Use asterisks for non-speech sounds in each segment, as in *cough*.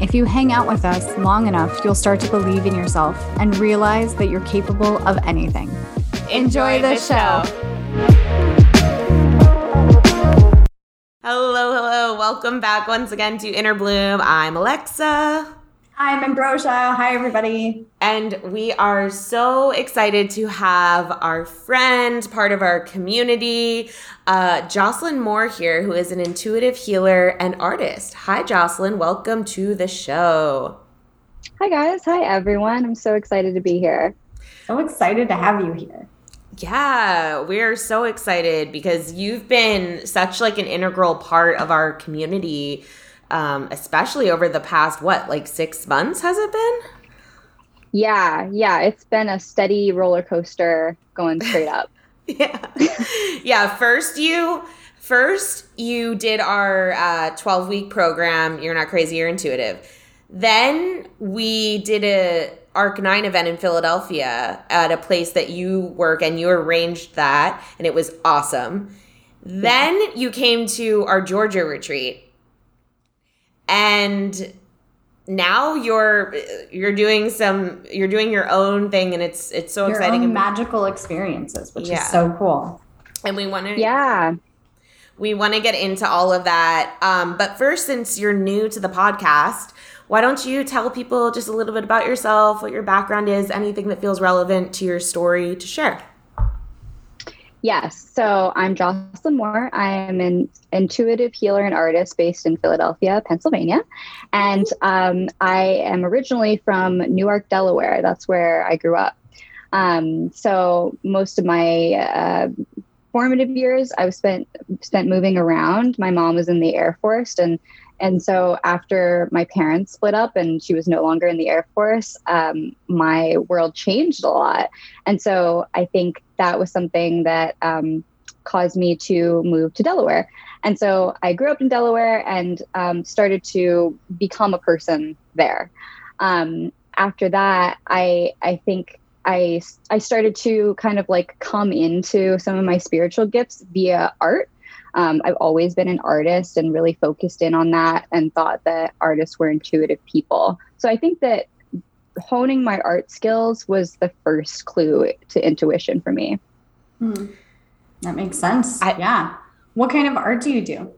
if you hang out with us long enough, you'll start to believe in yourself and realize that you're capable of anything. Enjoy, the, show. Hello, hello. Welcome back once again to Inner Bloom. I'm Alexa. I'm Ambrosia. Hi, everybody. And we are so excited to have our friend, part of our community, uh, Jocelyn Moore here, who is an intuitive healer and artist. Hi, Jocelyn. Welcome to the show. Hi, guys. Hi, everyone. I'm so excited to be here. So excited to have you here. Yeah, we are so excited because you've been such like an integral part of our community um, especially over the past what like six months has it been? Yeah yeah it's been a steady roller coaster going straight up. *laughs* *laughs* Yeah. Yeah first you first you did our uh, 12 week program you're not crazy you're intuitive. Then we did a arc 9 event in philadelphia at a place that you work and you arranged that and it was awesome. Then you came to our georgia retreat and now you're you're doing some you're doing your own thing and it's it's so your exciting own and magical experiences which Yeah. is so cool. And we want to yeah. we want to get into all of that. Um, but first since you're new to the podcast why don't you tell people just a little bit about yourself what your background is anything that feels relevant to your story to share yes. So i'm jocelyn moore. I am an intuitive healer and artist based in philadelphia pennsylvania. And um, i am originally from newark delaware. That's where i grew up. Um, so most of my uh, formative years i was spent spent moving around. My mom was in the air force and and so after my parents split up and she was no longer in the Air Force, um, my world changed a lot. And so I think that was something that um, caused me to move to Delaware. And so I grew up in Delaware and um, started to become a person there. Um, after that, I I think I I started to kind of like come into some of my spiritual gifts via art. Um, I've always been an artist and really focused in on that and thought that artists were intuitive people. So I think that honing my art skills was the first clue to intuition for me. Hmm. that makes sense I- yeah what kind of art do you do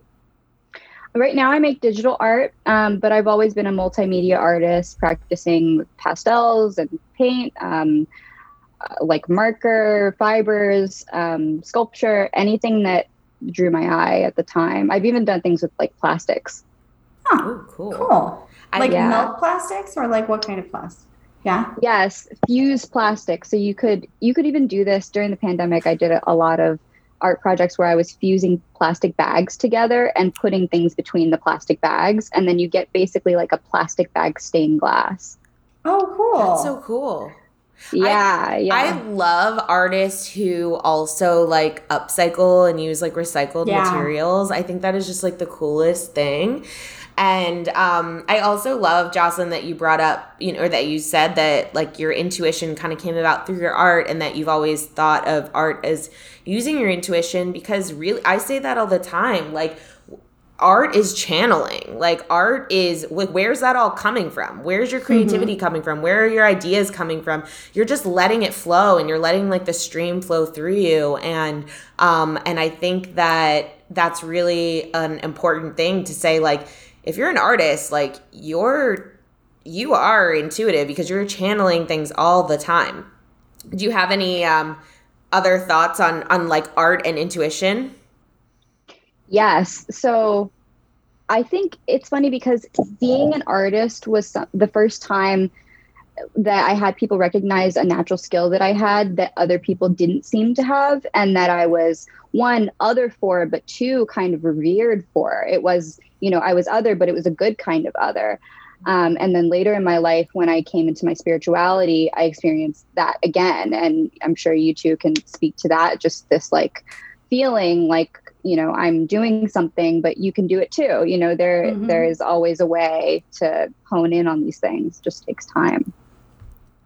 Right now, I make digital art, um, but I've always been a multimedia artist, practicing pastels and paint, um, uh, like marker, fibers, um, sculpture, anything that drew my eye at the time. I've even done things with like plastics. huh oh cool cool I- like yeah. milk plastics or like what kind of plastic yeah Yes, fused plastic. So you could you could even do this during the pandemic. I did a, a lot of art projects where I was fusing plastic bags together and putting things between the plastic bags, and then you get basically like a plastic bag stained glass. oh cool that's so cool Yeah, yeah. I love artists who also like upcycle and use like recycled Yeah. materials. I think that is just like the coolest thing. And um, I also love Jocelyn that you brought up, you know, or that you said that like your intuition kind of came about through your art, and that you've always thought of art as using your intuition because really, I say that all the time. Like, art is channeling. Like, art is like, where's that all coming from? Where's your creativity coming from? Where are your ideas coming from? You're just letting it flow, and you're letting like the stream flow through you, and um, and I think that that's really an important thing to say. Like, if you're an artist, like you're you are intuitive because you're channeling things all the time. Do you have any um other thoughts on on like art and intuition? Yes. So I think it's funny because being an artist was the first time that I had people recognize a natural skill that I had that other people didn't seem to have, and that I was one other for, but two kind of revered for. It was, you know, I was other, but it was a good kind of other. Um, and then later in my life, when I came into my spirituality, I experienced that again. And I'm sure you two can speak to that just this like feeling like, you know, I'm doing something, but you can do it too. You know, there mm-hmm. there is always a way to hone in on these things. It just takes time.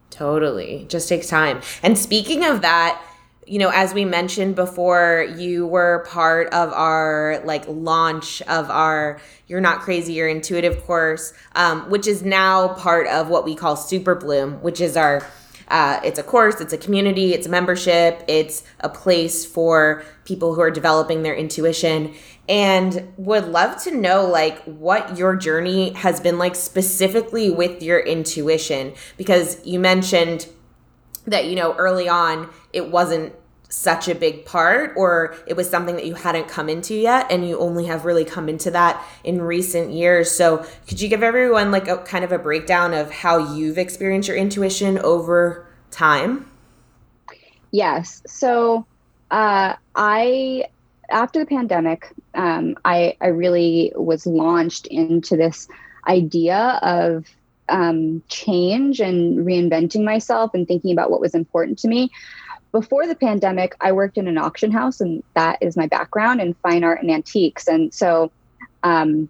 Totally. Just takes time. And speaking of that, you know, as we mentioned before, you were part of our like launch of our You're Not Crazy, You're Intuitive course, um, which is now part of what we call Super Bloom, which is our uh, it's a course, it's a community, it's a membership, it's a place for people who are developing their intuition. And would love to know like what your journey has been like specifically with your intuition because you mentioned that you know early on it wasn't such a big part or it was something that you hadn't come into yet and you only have really come into that in recent years. So could you give everyone like a kind of a breakdown of how you've experienced your intuition over time? Yes. So uh, i after the pandemic um, I, I really was launched into this idea of um, change and reinventing myself and thinking about what was important to me before the pandemic, I worked in an auction house, and that is my background in fine art and antiques. And so, um,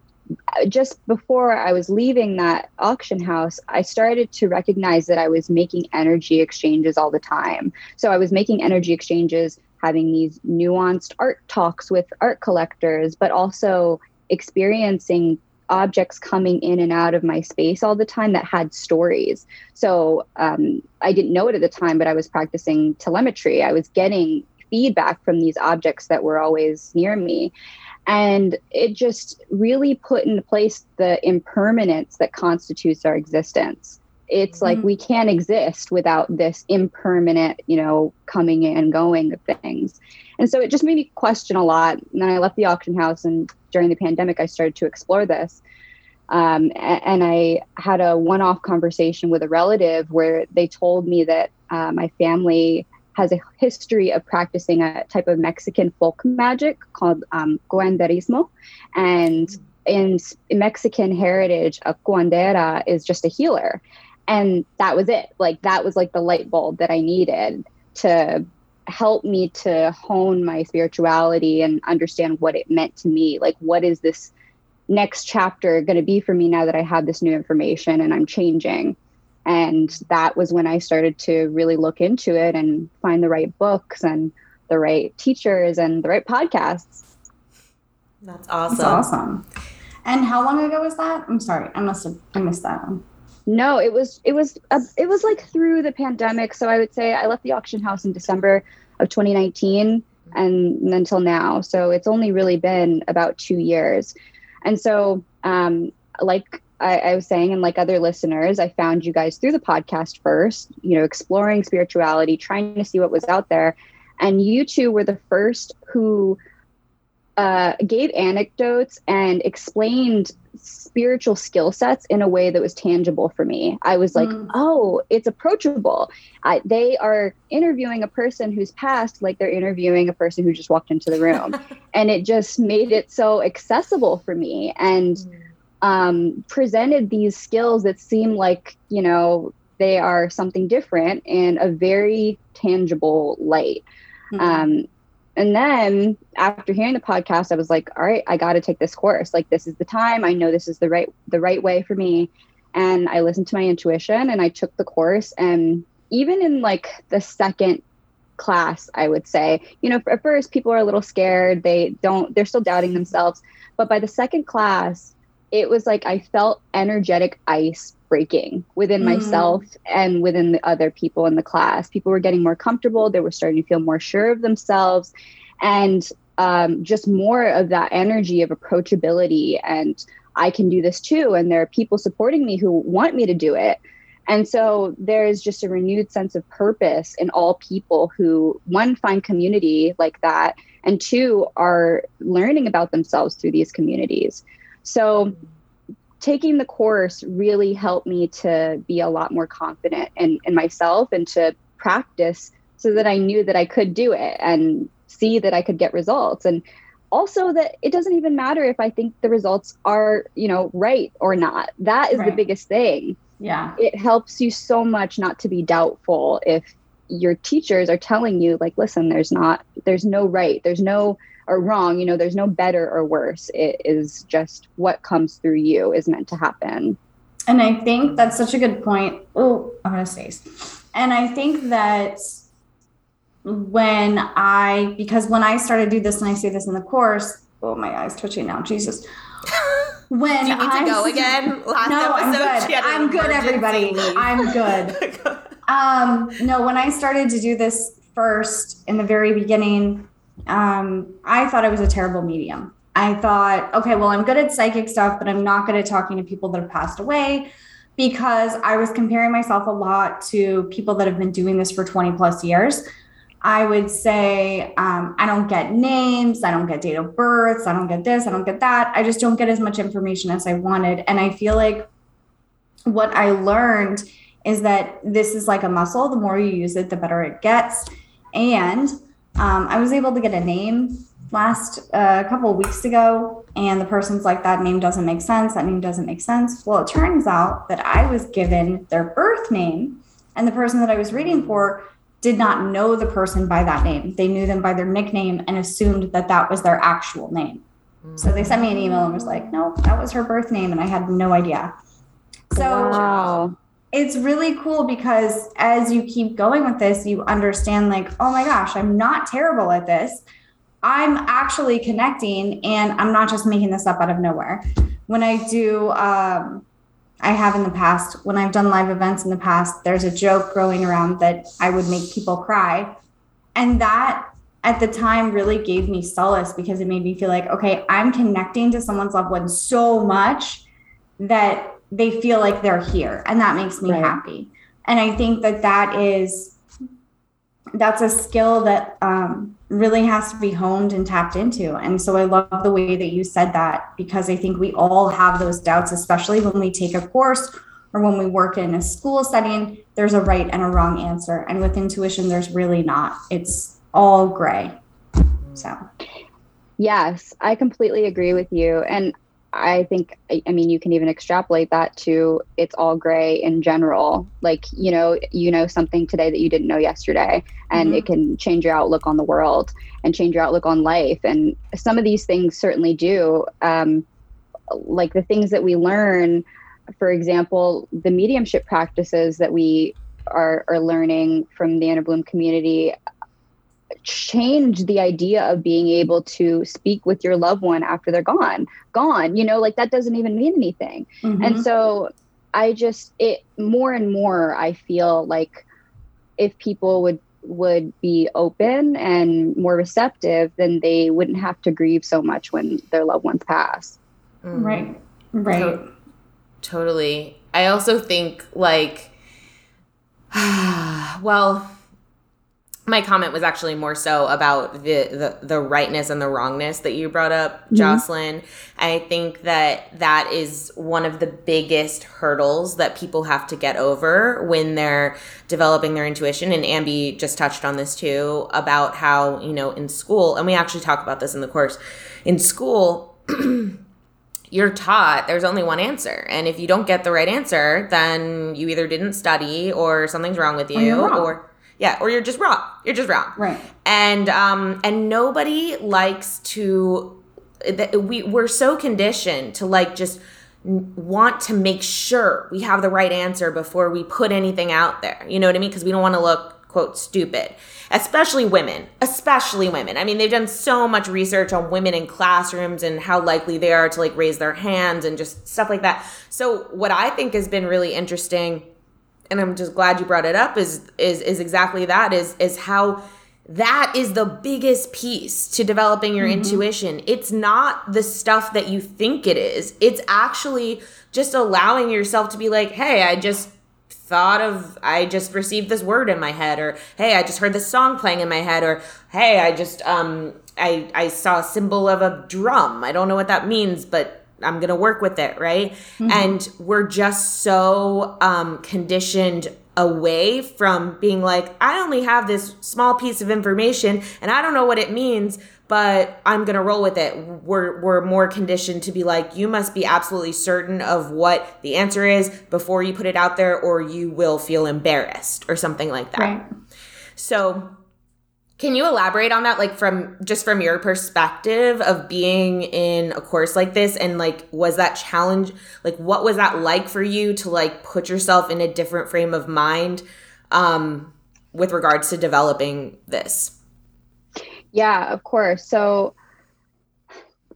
just before I was leaving that auction house, I started to recognize that I was making energy exchanges all the time. So I was making energy exchanges, having these nuanced art talks with art collectors, but also experiencing objects coming in and out of my space all the time that had stories. So um, I didn't know it at the time, but I was practicing telemetry. I was getting feedback from these objects that were always near me. And it just really put into place the impermanence that constitutes our existence. It's mm-hmm. like we can't exist without this impermanent, you know, coming and going of things. And so it just made me question a lot. And then I left the auction house, and during the pandemic, I started to explore this. Um, and I had a one off conversation with a relative where they told me that uh, my family has a history of practicing a type of Mexican folk magic called um, curanderismo. And in, in Mexican heritage, a curandera is just a healer. And that was it. Like, that was like the light bulb that I needed to help me to hone my spirituality and understand what it meant to me. Like, what is this next chapter going to be for me now that I have this new information and I'm changing? And that was when I started to really look into it and find the right books and the right teachers and the right podcasts. That's awesome. That's awesome. And how long ago was that? I'm sorry, I must have I missed that one. No, it was it was uh, it was like through the pandemic. So I would say I left the auction house in December of 2019 and until now. So it's only really been about two years. And so, um, like I, I, was saying, and like other listeners, I found you guys through the podcast first, you know, exploring spirituality, trying to see what was out there. And you two were the first who uh, gave anecdotes and explained spiritual skill sets in a way that was tangible for me. I was like, mm. oh, it's approachable. I, they are interviewing a person who's passed like they're interviewing a person who just walked into the room. *laughs* and it just made it so accessible for me and mm. um, presented these skills that seem like, you know, they are something different in a very tangible light. Mm. Um, and then after hearing the podcast i was like all right i got to take this course. Like this is the time. I know this is the right the right way for me. And i listened to my intuition and i took the course. And even in like the second class i would say you know at first people are a little scared. They don't they're still doubting themselves. But by the second class it was like i felt energetic ice breaking within mm. myself and within the other people in the class. People were getting more comfortable. They were starting to feel more sure of themselves and um, just more of that energy of approachability. And I can do this too. And there are people supporting me who want me to do it. And so there's just a renewed sense of purpose in all people who, one, find community like that, and two, are learning about themselves through these communities. So taking the course really helped me to be a lot more confident in, in myself and to practice so that I knew that I could do it and see that I could get results. And also that it doesn't even matter if I think the results are, you know, right or not. That is right. the biggest thing. Yeah. It helps you so much not to be doubtful if your teachers are telling you like listen there's not there's no right there's no or wrong you know there's no better or worse. It is just what comes through you is meant to happen. And i think that's such a good point. Oh i'm gonna sneeze. And i think that when i because when i started to do this and i say this in the course oh my eyes twitching now jesus. *laughs* When do you need I, to go again? *laughs* Last no, episode i'm good, I'm good everybody. i'm good. Um no when i started to do this first in the very beginning um, I thought I was a terrible medium. I thought, okay, well, I'm good at psychic stuff, but I'm not good at talking to people that have passed away because I was comparing myself a lot to people that have been doing this for 20 plus years. I would say, um, I don't get names, I don't get date of births, I don't get this, I don't get that. I just don't get as much information as I wanted. And I feel like what I learned is that this is like a muscle. The more you use it, the better it gets. And um, I was able to get a name last uh, a couple of weeks ago, and the person's like, "That name doesn't make sense. That name doesn't make sense." Well, it turns out that I was given their birth name, and the person that I was reading for did not know the person by that name. They knew them by their nickname and assumed that that was their actual name. So they sent me an email and was like, "No, that was her birth name," and I had no idea. So wow it's really cool because as you keep going with this, you understand, like, oh my gosh, I'm not terrible at this. I'm actually connecting and I'm not just making this up out of nowhere. When I do, um, I have in the past, when I've done live events in the past, there's a joke going around that I would make people cry. And that at the time really gave me solace because it made me feel like, okay, I'm connecting to someone's loved one so much that they feel like they're here and that makes me right. happy. And i think that that is that's a skill that um, really has to be honed and tapped into. And so i love the way that you said that because i think we all have those doubts especially when we take a course or when we work in a school setting there's a right and a wrong answer. And with intuition there's really not. It's all gray. So. Yes i completely agree with you. And I think, I mean, you can even extrapolate that to it's all gray in general. Like, you know, you know something today that you didn't know yesterday, and mm-hmm. it can change your outlook on the world and change your outlook on life. And some of these things certainly do. Um, like the things that we learn, for example, the mediumship practices that we are, are learning from the Inner Bloom community change the idea of being able to speak with your loved one after they're gone gone you know like that doesn't even mean anything. Mm-hmm. and so i just it more and more i feel like if people would would be open and more receptive then they wouldn't have to grieve so much when their loved ones pass. Mm. right. Right. To- totally. I also think like *sighs* well my comment was actually more so about the, the, the rightness and the wrongness that you brought up, mm-hmm. Jocelyn. I think that that is one of the biggest hurdles that people have to get over when they're developing their intuition. And Ambi just touched on this too about how, you know, in school, and we actually talk about this in the course, in school, *clears throat* you're taught there's only one answer. And if you don't get the right answer, then you either didn't study or something's wrong with you or, or yeah, or you're just wrong. You're just wrong. Right. And um and nobody likes to we we're so conditioned to like just want to make sure we have the right answer before we put anything out there. You know what I mean? Because we don't want to look quote stupid. Especially women, especially women. I mean, they've done so much research on women in classrooms and how likely they are to like raise their hands and just stuff like that. So, what I think has been really interesting and I'm just glad you brought it up is is is exactly that is is how that is the biggest piece to developing your mm-hmm. intuition. It's not the stuff that you think it is. It's actually just allowing yourself to be like, "Hey, I just thought of I just received this word in my head or hey, I just heard this song playing in my head or hey, I just um I I saw a symbol of a drum. I don't know what that means, but I'm going to work with it, right? Mm-hmm. And we're just so um conditioned away from being like I only have this small piece of information and I don't know what it means, but I'm going to roll with it. We're, we're more conditioned to be like, you must be absolutely certain of what the answer is before you put it out there, or you will feel embarrassed or something like that. Right. So, can you elaborate on that, like from just from your perspective of being in a course like this? And like, was that challenge, like, what was that like for you to like put yourself in a different frame of mind um, with regards to developing this? Yeah, of course. So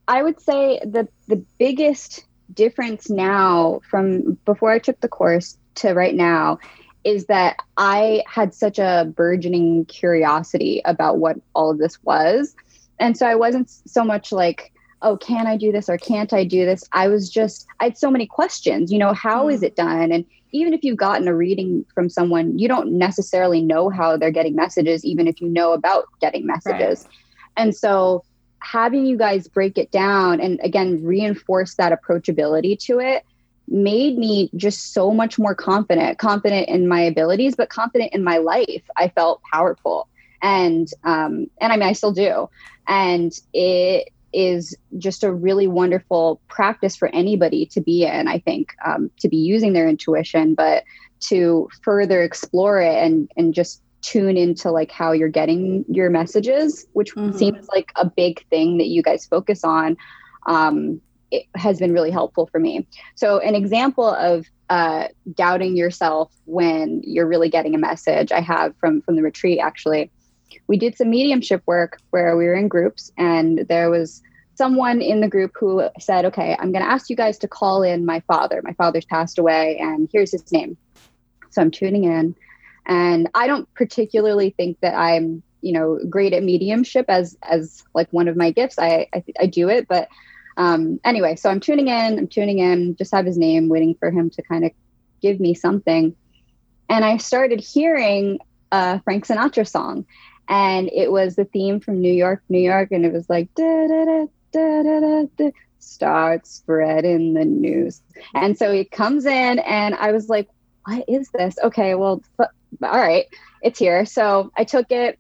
I would say that the biggest difference now from before I took the course to right now is that I had such a burgeoning curiosity about what all of this was. And so I wasn't so much like, oh, can I do this or can't I do this? I was just, I had so many questions, you know, how is mm. it done? And even if you've gotten a reading from someone, you don't necessarily know how they're getting messages, even if you know about getting messages. Right. And so having you guys break it down and again reinforce that approachability to it made me just so much more confident confident in my abilities but confident in my life i felt powerful and um and i mean i still do and it is just a really wonderful practice for anybody to be in, I think, um, to be using their intuition, but to further explore it and, and just tune into like how you're getting your messages, which mm-hmm. seems like a big thing that you guys focus on. Um, it has been really helpful for me. So, an example of uh, doubting yourself when you're really getting a message, I have from from the retreat actually. We did some mediumship work where we were in groups, and there was someone in the group who said, Okay, I'm going to ask you guys to call in my father. My father's passed away, and here's his name. So I'm tuning in. And I don't particularly think that I'm, you know, great at mediumship as as like one of my gifts. I I, I do it, but um, anyway, so I'm tuning in. I'm tuning in. Just have his name, waiting for him to kind of give me something. And I started hearing a Frank Sinatra song, and it was the theme from New York, New York, and it was like da da da da, da, da, start spreading the news. And so he comes in, and I was like, what is this? Okay, well, f- all right, it's here. So I took it,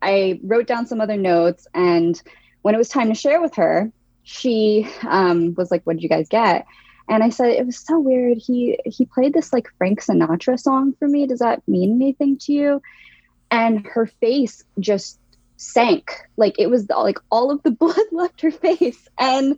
I wrote down some other notes, and when it was time to share with her, she um, was like, what did you guys get? And I said, it was so weird. He he played this like Frank Sinatra song for me. Does that mean anything to you? And her face just sank like it was like all of the *laughs* blood left her face and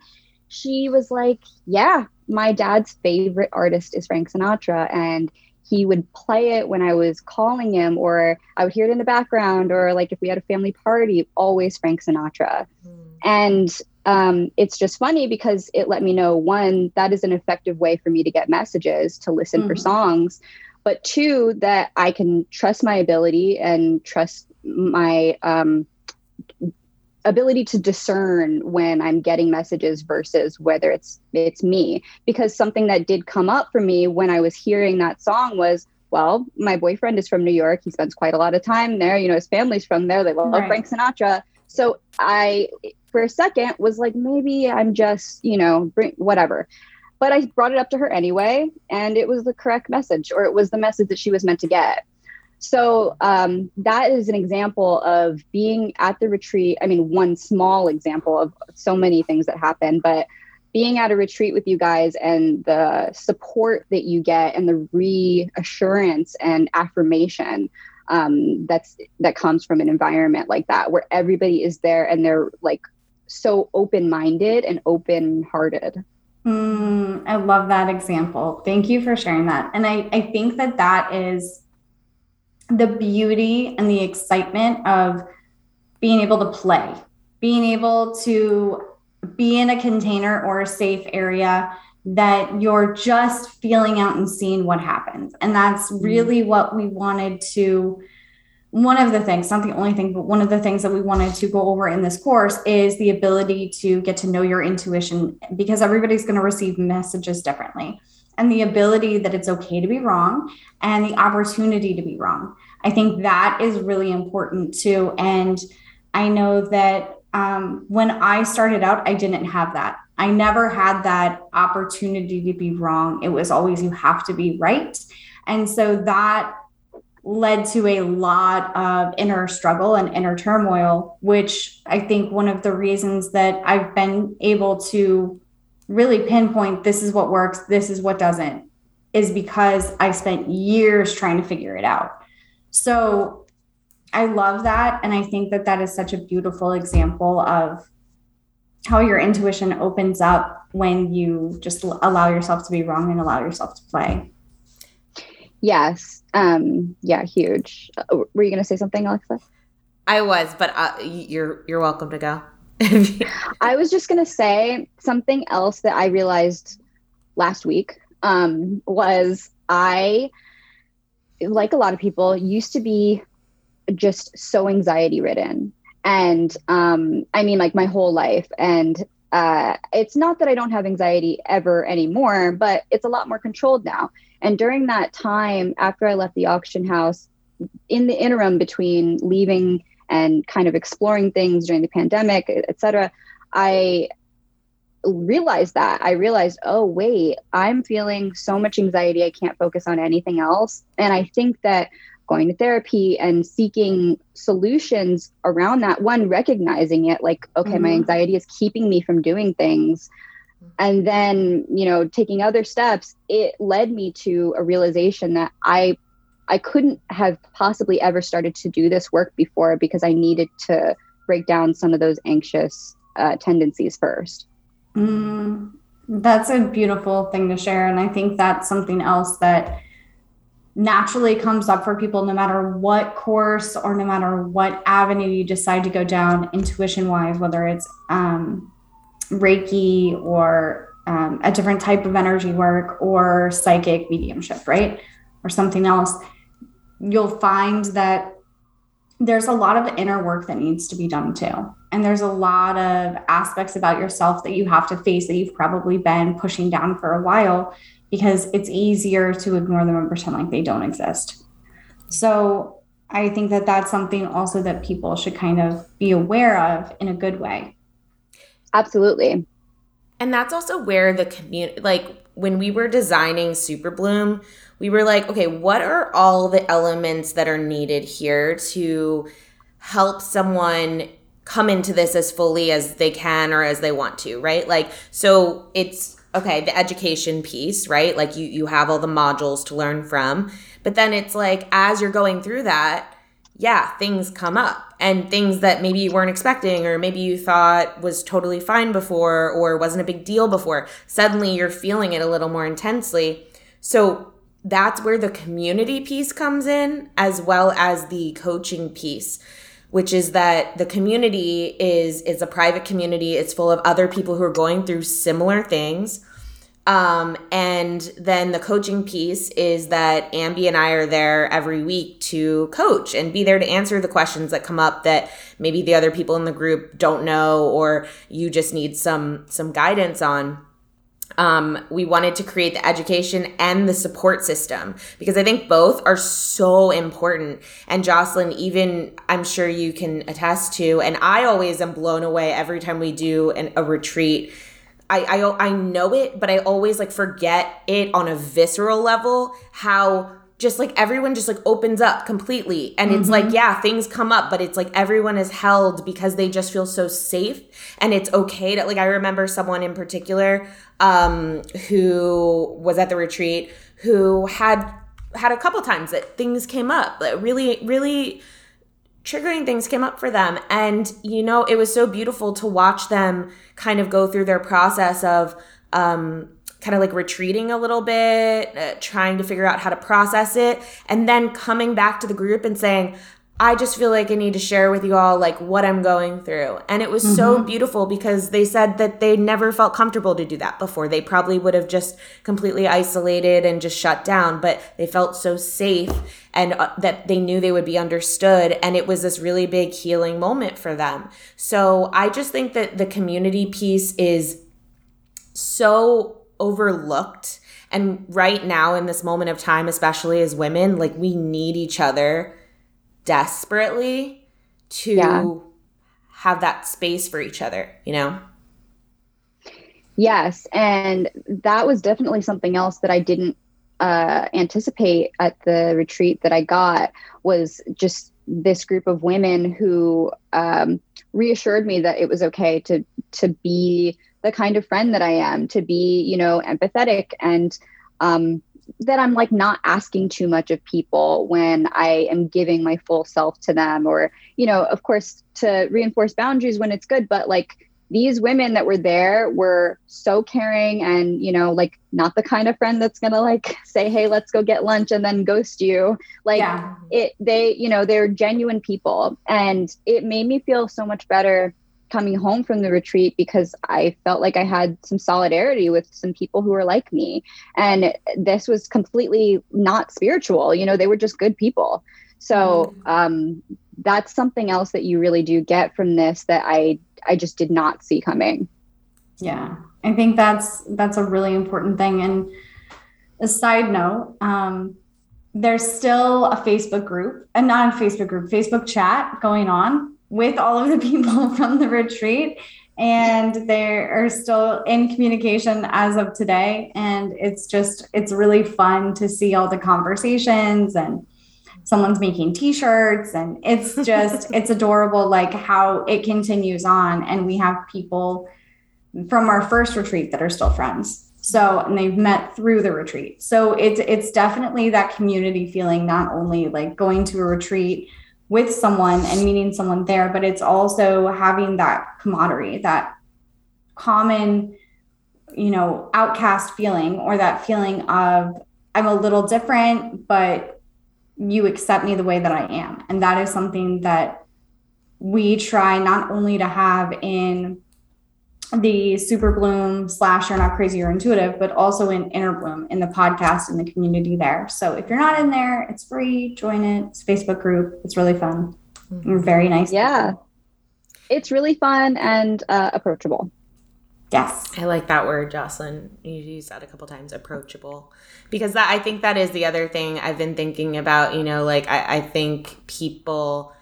she was like yeah my dad's favorite artist is frank sinatra and he would play it when i was calling him or i would hear it in the background or like if we had a family party always frank sinatra mm. and um, it's just funny because it let me know one that is an effective way for me to get messages to listen mm-hmm. for songs. But two that i can trust my ability and trust my um, ability to discern when I'm getting messages versus whether it's it's me. Because something that did come up for me when I was hearing that song was well my boyfriend is from New York. He spends quite a lot of time there. You know his family's from there. They love right. Frank Sinatra so I for a second was like maybe I'm just you know bring, whatever but I brought it up to her anyway and it was the correct message or it was the message that she was meant to get so um, that is an example of being at the retreat. I mean, one small example of so many things that happen, but being at a retreat with you guys and the support that you get and the reassurance and affirmation um, that's that comes from an environment like that where everybody is there and they're like so open-minded and open-hearted. Mm, I love that example. Thank you for sharing that. And I, I think that that is the beauty and the excitement of being able to play, being able to be in a container or a safe area that you're just feeling out and seeing what happens. And that's mm-hmm. really what we wanted to. One of the things, not the only thing, but one of the things that we wanted to go over in this course is the ability to get to know your intuition because everybody's going to receive messages differently. and the ability that it's okay to be wrong and the opportunity to be wrong. I think that is really important too. And I know that um, when I started out, I didn't have that. I never had that opportunity to be wrong. It was always, you have to be right. And so that led to a lot of inner struggle and inner turmoil, which I think one of the reasons that I've been able to really pinpoint this is what works, this is what doesn't, is because I spent years trying to figure it out. So I love that. And I think that that is such a beautiful example of how your intuition opens up when you just allow yourself to be wrong and allow yourself to play. Yes. Um, yeah, huge. Uh, were you going to say something, Alexa? I was, but uh, you're you're welcome to go. *laughs* I was just going to say something else that I realized last week um, was I, like a lot of people, used to be just so anxiety ridden. And um, I mean, like my whole life. And uh, it's not that I don't have anxiety ever anymore, but it's a lot more controlled now. And during that time, after I left the auction house, in the interim between leaving and kind of exploring things during the pandemic, et cetera, I realized that. I realized, oh, wait, I'm feeling so much anxiety, I can't focus on anything else. And I think that going to therapy and seeking solutions around that. One recognizing it like okay mm-hmm. my anxiety is keeping me from doing things. And then you know taking other steps it led me to a realization that i i couldn't have possibly ever started to do this work before because i needed to break down some of those anxious uh, tendencies first. Mm, that's a beautiful thing to share. And i think that's something else that naturally comes up for people no matter what course or no matter what avenue you decide to go down intuition wise whether it's um, reiki or um, a different type of energy work or psychic mediumship right? Or something else you'll find that there's a lot of inner work that needs to be done too and there's a lot of aspects about yourself that you have to face that you've probably been pushing down for a while because it's easier to ignore them and pretend like they don't exist. So I think that that's something also that people should kind of be aware of in a good way. Absolutely. And that's also where the community, like when we were designing Super Bloom, we were like, okay, what are all the elements that are needed here to help someone come into this as fully as they can or as they want to, right? Like, so it's okay, the education piece, right? Like you you have all the modules to learn from. But then it's like as you're going through that, yeah, things come up and things that maybe you weren't expecting or maybe you thought was totally fine before or wasn't a big deal before. Suddenly you're feeling it a little more intensely. So that's where the community piece comes in as well as the coaching piece which is that the community is is a private community. It's full of other people who are going through similar things. Um, and then the coaching piece is that Ambi and I are there every week to coach and be there to answer the questions that come up that maybe the other people in the group don't know or you just need some some guidance on um, we wanted to create the education and the support system because I think both are so important. And Jocelyn, even I'm sure you can attest to, and I always am blown away every time we do an, a retreat. I, I I know it, but I always like forget it on a visceral level how just like everyone just like opens up completely and mm-hmm. it's like mm-hmm. yeah things come up but it's like everyone is held because they just feel so safe and it's okay to like i remember someone in particular um who was at the retreat who had had a couple times that things came up that really really triggering things came up for them and you know it was so beautiful to watch them kind of go through their process of um kind of like retreating a little bit, uh, trying to figure out how to process it, and then coming back to the group and saying, I just feel like I need to share with you all like what I'm going through. And it was mm-hmm. so beautiful because they said that they never felt comfortable to do that before. They probably would have just completely isolated and just shut down, but they felt so safe and uh, that they knew they would be understood and it was this really big healing moment for them. So I just think that the community piece is so overlooked And right now, in this moment of time, especially as women, like we need each other desperately to yeah. have that space for each other, you know? Yes. And that was definitely something else that I didn't uh, anticipate at the retreat that I got was just this group of women who um, reassured me that it was okay to to be the kind of friend that I am, to be you know empathetic, and um, that I'm like not asking too much of people when I am giving my full self to them, or you know, of course, to reinforce boundaries when it's good, but like these women that were there were so caring and you know like not the kind of friend that's gonna like *laughs* say hey let's go get lunch and then ghost you like yeah. it they you know they're genuine people and it made me feel so much better coming home from the retreat because i felt like i had some solidarity with some people who were like me and this was completely not spiritual you know they were just good people so mm. um that's something else that you really do get from this that i I just did not see coming. Yeah, I think that's that's a really important thing. And a side note, um, there's still a Facebook group, and not a Facebook group, Facebook chat going on with all of the *laughs* people from the retreat. And they are still in communication as of today. And it's just, it's really fun to see all the conversations and someone's making t-shirts and it's *laughs* just it's adorable like how it continues on and we have people from our first retreat that are still friends so and they've met through the retreat so it's it's definitely that community feeling not only like going to a retreat with someone and meeting someone there but it's also having that camaraderie that common you know outcast feeling or that feeling of i'm a little different but you accept me the way that I am. And that is something that we try not only to have in the super bloom slash you're not crazy or intuitive, but also in inner bloom in the podcast and the community there. So if you're not in there, it's free. Join it. It's Facebook group. It's really fun. Mm-hmm. Very nice. Yeah. People. It's really fun and uh, approachable. Yes. I like that word, Jocelyn. You used that a couple times, approachable. Because that I think that is the other thing I've been thinking about, you know, like I, I think people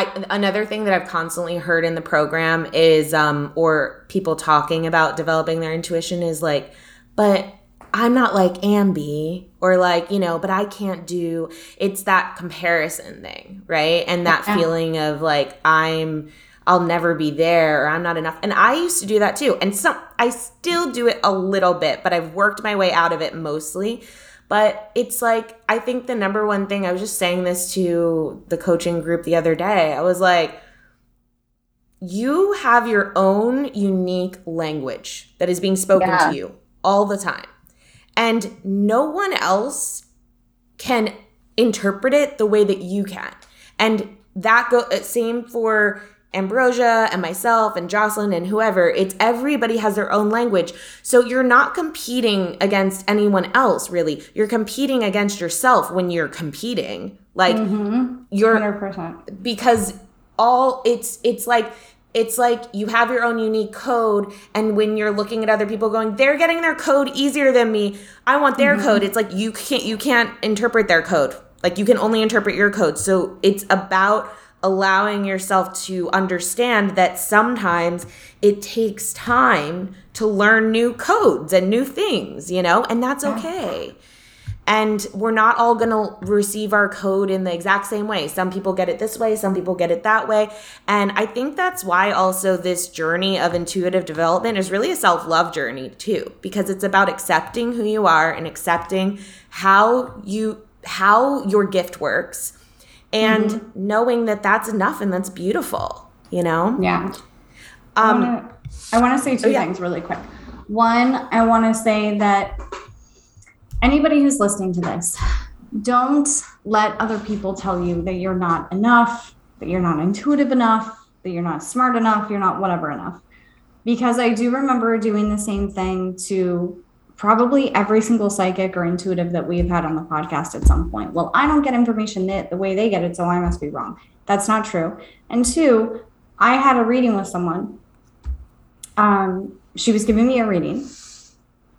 I, another thing that I've constantly heard in the program is um or people talking about developing their intuition is like, but I'm not like Ambi or like, you know, but I can't do it's that comparison thing, right? And that yeah. feeling of like I'm I'll never be there or I'm not enough. And I used to do that too. And some I still do it a little bit, but I've worked my way out of it mostly. But it's like I think the number one thing I was just saying this to the coaching group the other day. I was like you have your own unique language that is being spoken yeah. to you all the time. And no one else can interpret it the way that you can. And that go uh, same for Ambrosia and myself and Jocelyn and whoever, it's everybody has their own language. So you're not competing against anyone else, really. You're competing against yourself when you're competing. Like mm-hmm. you're 100%. because all it's it's like it's like you have your own unique code and when you're looking at other people going they're getting their code easier than me i want their mm-hmm. code it's like you can't you can't interpret their code like you can only interpret your code so it's about allowing yourself to understand that sometimes it takes time to learn new codes and new things, you know, and that's okay. And we're not all going to receive our code in the exact same way. Some people get it this way, some people get it that way. And I think that's why also this journey of intuitive development is really a self love journey too, because it's about accepting who you are and accepting how you how your gift works and mm-hmm. knowing that that's enough and that's beautiful you know yeah um i want to say two oh, yeah. things really quick one i want to say that anybody who's listening to this don't let other people tell you that you're not enough that you're not intuitive enough that you're not smart enough you're not whatever enough because i do remember doing the same thing to probably every single psychic or intuitive that we've had on the podcast at some point. Well, I don't get information that the way they get it, so I must be wrong. That's not true. And two, I had a reading with someone. Um, she was giving me a reading,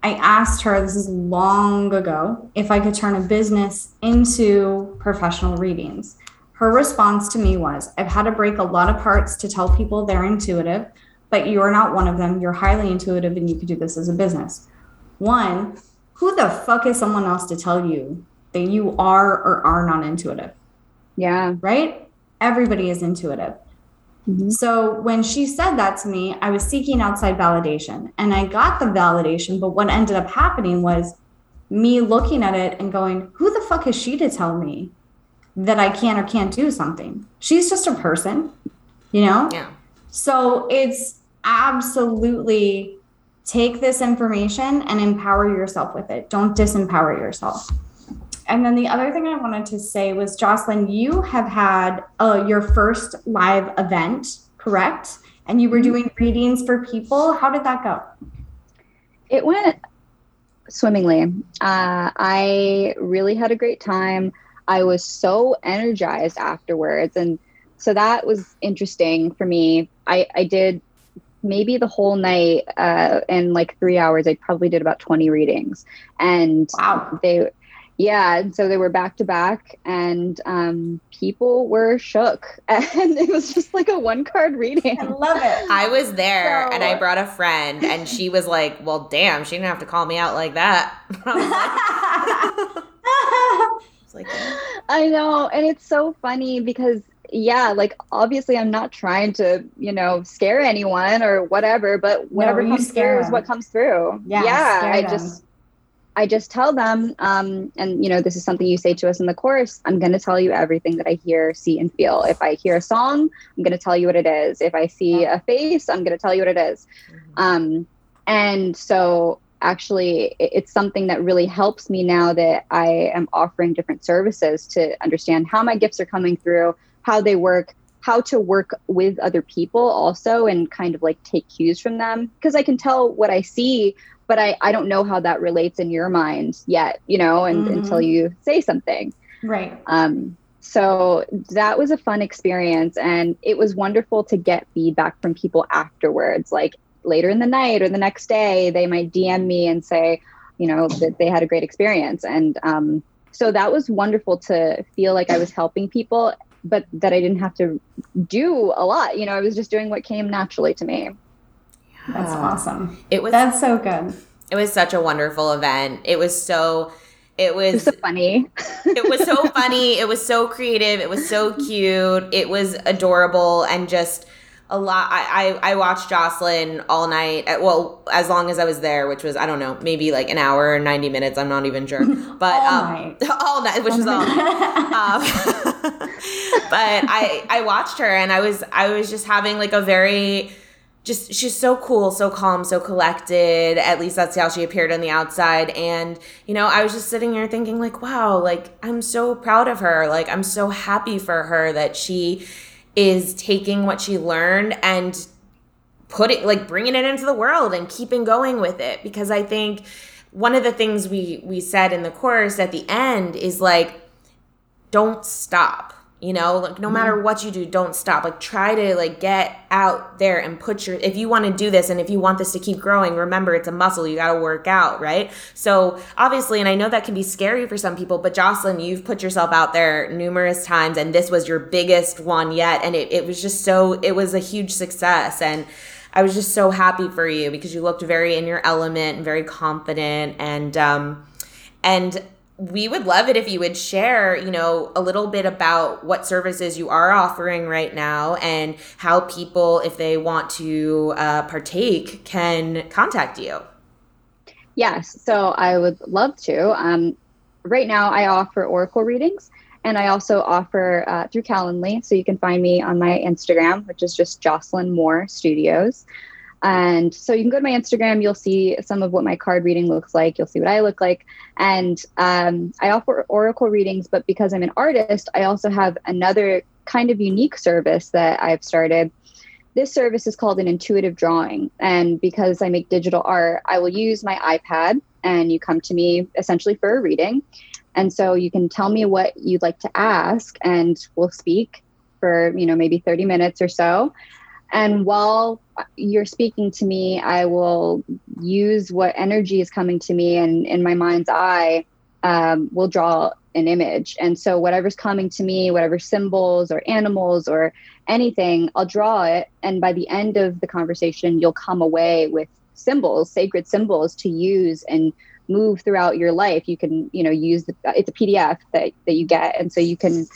I asked her, this is long ago, if I could turn a business into professional readings. Her response to me was, I've had to break a lot of parts to tell people they're intuitive, but you're not one of them. You're highly intuitive and you could do this as a business. One, who the fuck is someone else to tell you that you are or are not intuitive? Yeah. Right? Everybody is intuitive. Mm-hmm. So when she said that to me, I was seeking outside validation and I got the validation. But what ended up happening was me looking at it and going, who the fuck is she to tell me that I can or can't do something? She's just a person, you know? Yeah. So it's absolutely take this information and empower yourself with it. Don't disempower yourself. And then the other thing I wanted to say was, Jocelyn, you have had uh, your first live event, correct? And you were mm-hmm. doing readings for people. How did that go? It went swimmingly. Uh, I really had a great time. I was so energized afterwards. And so that was interesting for me. I, I did maybe the whole night uh, in like three hours. I probably did about 20 readings. And wow. they, yeah and so they were back to back and um, people were shook *laughs* and it was just like a one card reading i love it i was there so, and i brought a friend and she was like well damn she didn't have to call me out like that *laughs* like, *laughs* I know and it's so funny because yeah like obviously i'm not trying to you know scare anyone or whatever but whatever no, comes through them. is what comes through yeah, yeah i them. just I just tell them, um, and you know, this is something you say to us in the course. I'm going to tell you everything that I hear, see, and feel. If I hear a song, I'm going to tell you what it is. If I see a face, I'm going to tell you what it is. Mm-hmm. Um, and so, actually, it's something that really helps me now that I am offering different services to understand how my gifts are coming through, how they work, how to work with other people also, and kind of like take cues from them because I can tell what I see but I, I don't know how that relates in your mind yet, you know, and mm-hmm. until you say something. Right. Um, so that was a fun experience. And it was wonderful to get feedback from people afterwards, like later in the night or the next day, they might DM me and say, you know, that they had a great experience. And um, so that was wonderful to feel like I was helping people, but that I didn't have to do a lot. You know, I was just doing what came naturally to me. That's awesome. It was That's so good. It was such a wonderful event. It was so it was, it was so funny. *laughs* it was so funny. It was so creative. It was so cute. It was adorable and just a lot. I, I, I watched Jocelyn all night. At, well, as long as I was there, which was I don't know, maybe like an hour or ninety minutes. I'm not even sure. *laughs* But all um, night. *laughs* all night, which all was all. *laughs* um, but I I watched her and I was I was just having like a very just she's so cool, so calm, so collected. At least that's how she appeared on the outside. And, you know, I was just sitting here thinking, like, wow, like, I'm so proud of her. Like, I'm so happy for her that she is taking what she learned and putting, like, bringing it into the world and keeping going with it. Because I think one of the things we we said in the course at the end is like, don't stop you know like no matter mm-hmm. what you do don't stop like try to like get out there and put your if you want to do this and if you want this to keep growing remember it's a muscle you got to work out right so obviously and i know that can be scary for some people but jocelyn you've put yourself out there numerous times and this was your biggest one yet and it, it was just so it was a huge success and i was just so happy for you because you looked very in your element and very confident and um and we would love it if you would share, you know, a little bit about what services you are offering right now and how people, if they want to uh, partake, can contact you. Yes, so I would love to. Um, right now, I offer Oracle readings. And I also offer uh, through Calendly. So you can find me on my Instagram, which is just Jocelyn Moore Studios. And so you can go to my Instagram, you'll see some of what my card reading looks like. You'll see what I look like. And um, I offer oracle readings, but because I'm an artist, I also have another kind of unique service that I've started. This service is called an intuitive drawing. And because I make digital art, I will use my iPad and you come to me essentially for a reading. And so you can tell me what you'd like to ask and we'll speak for, you know, maybe 30 minutes or so. And while you're speaking to me, I will use what energy is coming to me and in my mind's eye um, will draw an image. And so whatever's coming to me, whatever symbols or animals or anything, I'll draw it. And by the end of the conversation, you'll come away with symbols, sacred symbols to use and move throughout your life. You can, you know, use the, it's a PDF that, that you get. And so you can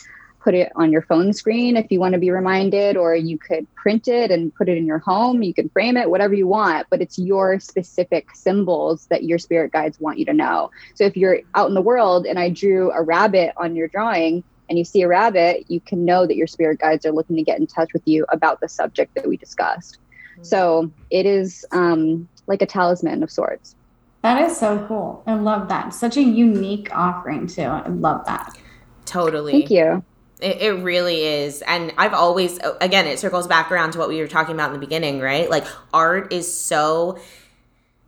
put it on your phone screen if you want to be reminded, or you could print it and put it in your home. You can frame it, whatever you want, but it's your specific symbols that your spirit guides want you to know. So if you're out in the world and I drew a rabbit on your drawing, and you see a rabbit, you can know that your spirit guides are looking to get in touch with you about the subject that we discussed. Mm-hmm. So it is um, like a talisman of sorts. That is so cool. I love that. Such a unique offering, too. I love that. Totally. Thank you. It, it really is. And I've always, again, it circles back around to what we were talking about in the beginning, right? Like, art is so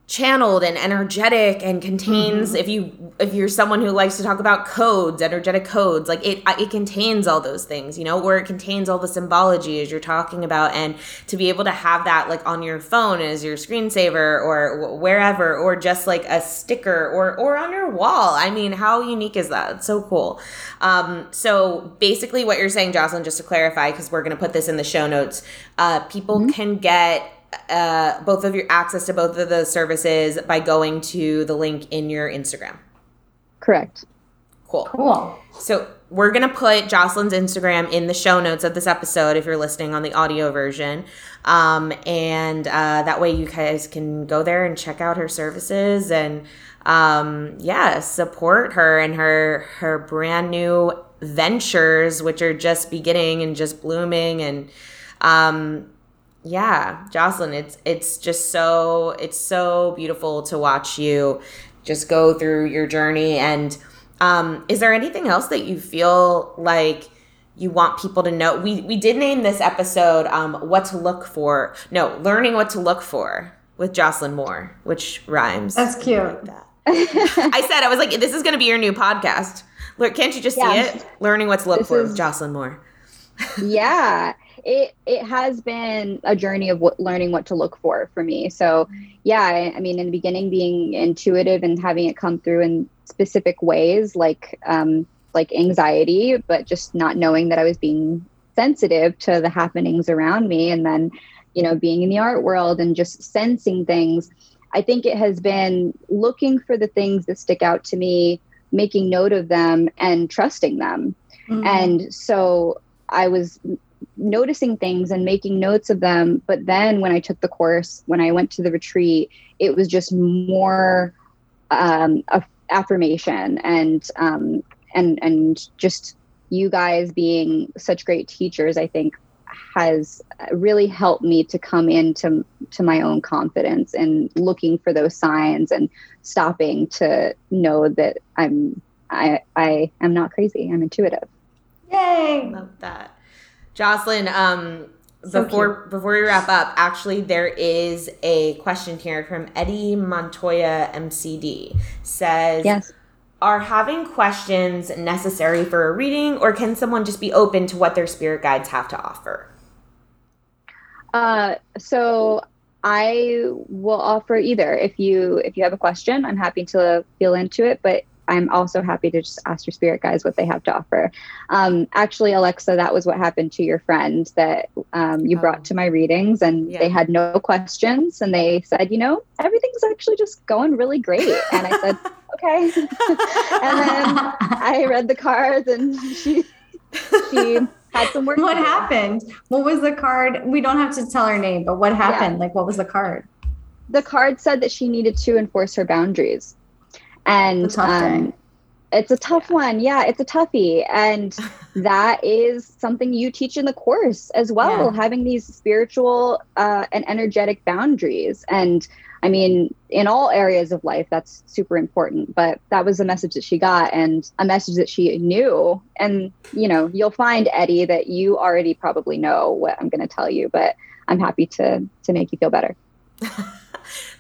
channeled and energetic and contains mm-hmm. if you if you're someone who likes to talk about codes energetic codes like it it contains all those things you know where it contains all the symbology as you're talking about and to be able to have that like on your phone as your screensaver or wherever or just like a sticker or or on your wall i mean how unique is that it's so cool um, so basically what you're saying jocelyn just to clarify because we're going to put this in the show notes uh, people mm-hmm. can get uh, both of your access to both of those services by going to the link in your Instagram. Correct. Cool. Cool. So we're gonna put Jocelyn's Instagram in the show notes of this episode if you're listening on the audio version, um, and uh, that way you guys can go there and check out her services and um, yeah, support her and her her brand new ventures, which are just beginning and just blooming and um, yeah, Jocelyn, it's it's just so it's so beautiful to watch you just go through your journey. And um, is there anything else that you feel like you want people to know? We we did name this episode um, "What to Look For." No, learning what to look for with Jocelyn Moore, which rhymes. That's cute. Like that. *laughs* I said I was like, this is going to be your new podcast. Can't you just yeah. see it? Learning what to look this for is, with Jocelyn Moore. yeah it it has been a journey of what, learning what to look for for me. So, yeah, I, I, mean, in the beginning, being intuitive and having it come through in specific ways, like um, like anxiety, but just not knowing that I was being sensitive to the happenings around me, and then you know, being in the art world and just sensing things. I think it has been looking for the things that stick out to me, making note of them, and trusting them. Mm-hmm. And so I was noticing things and making notes of them. But then when I took the course, when I went to the retreat, it was just more um, affirmation and um, and and just you guys being such great teachers. I think has really helped me to come into to my own confidence and looking for those signs and stopping to know that I'm I I am not crazy. I'm intuitive. Yay! Love that. Jocelyn, um, so before cute. before we wrap up, actually, there is a question here from Eddie Montoya MCD. Says, "Yes, are having questions necessary for a reading, or can someone just be open to what their spirit guides have to offer?" Uh, so I will offer either. If you if you have a question, I'm happy to feel into it. But I'm also happy to just ask your spirit guides what they have to offer. Um, actually, Alexa, that was what happened to your friend that um, you oh. brought to my readings, and yeah. they had no questions, and they said, you know, everything's actually just going really great. And I said, *laughs* okay. *laughs* and then I read the cards, and she she had some work. What happened? What was the card? We don't have to tell her name, but what happened? Yeah. Like, what was the card? The card said that she needed to enforce her boundaries and um, it's a tough yeah. one. Yeah it's a toughie. And *laughs* that is something you teach in the course as well yeah. having these spiritual uh, and energetic boundaries. And i mean in all areas of life that's super important. But that was a message that she got and a message that she knew. And you know you'll find eddie that you already probably know what i'm going to tell you but i'm happy to to make you feel better *laughs*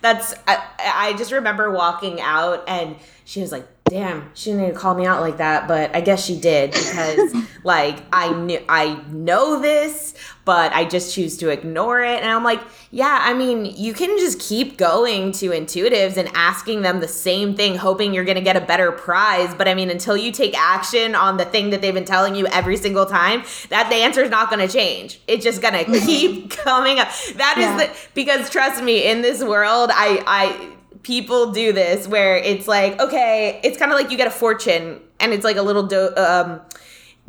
That's I, I just remember walking out and she was like damn, she didn't even call me out like that, but I guess she did because *laughs* like I knew I know this, but I just choose to ignore it. And I'm like, yeah, I mean, you can just keep going to intuitives and asking them the same thing, hoping you're gonna get a better prize. But I mean, until you take action on the thing that they've been telling you every single time, that the answer is not gonna change. It's just gonna *laughs* keep coming up. That is yeah. the because trust me, in this world, I I people do this where it's like, okay, it's kind of like you get a fortune and it's like a little do- um,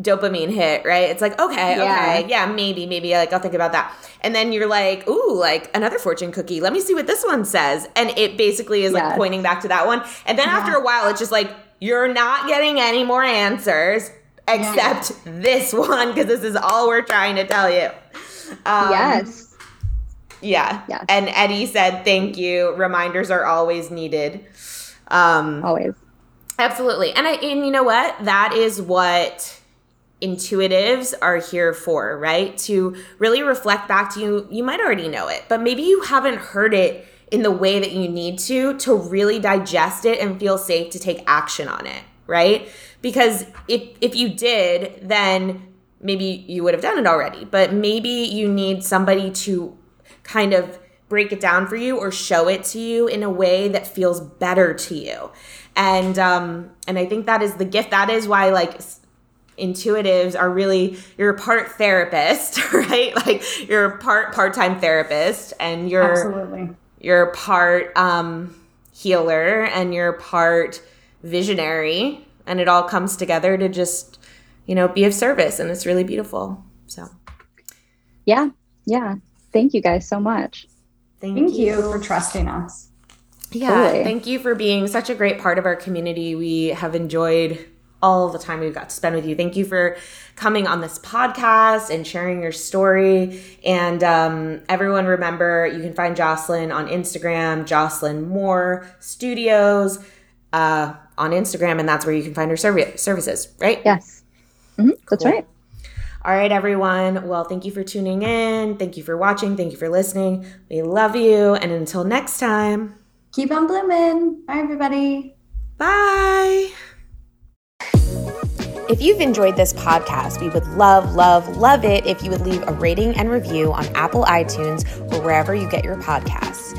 dopamine hit, right? It's like, okay, yeah. okay, yeah, maybe, maybe, like, I'll think about that. And then you're like, ooh, like another fortune cookie. Let me see what this one says. And it basically is yes. like pointing back to that one. And then yeah. after a while, it's just like, you're not getting any more answers except yeah. this one because this is all we're trying to tell you. Um, yes. Yeah. Yeah. And Eddie said, thank you. Reminders are always needed. Um, always. Absolutely. And I, and you know what? That is what intuitives are here for, right? To really reflect back to you. You might already know it, but maybe you haven't heard it in the way that you need to to really digest it and feel safe to take action on it, right? Because if if you did, then maybe you would have done it already, but maybe you need somebody to kind of break it down for you or show it to you in a way that feels better to you. And um and i think that is the gift. That is why like intuitives are really you're a part therapist *laughs* right? Like you're a part part-time therapist and you're absolutely. you're part um healer and you're part visionary and it all comes together to just you know be of service and it's really beautiful. So yeah. Yeah thank you guys so much. Thank, thank you. you. for trusting us. Yeah, totally. thank you for being such a great part of our community. We have enjoyed all the time we've got to spend with you. Thank you for coming on this podcast and sharing your story. And um, everyone, remember you can find Jocelyn on Instagram, Jocelyn Moore Studios uh, on Instagram, and that's where you can find her services, right? Yes, mm-hmm. that's right. All right, everyone. Well, thank you for tuning in. Thank you for watching. Thank you for listening. We love you. And until next time, keep on blooming. Bye, everybody. Bye. If you've enjoyed this podcast, we would love, love, love it if you would leave a rating and review on Apple iTunes or wherever you get your podcasts.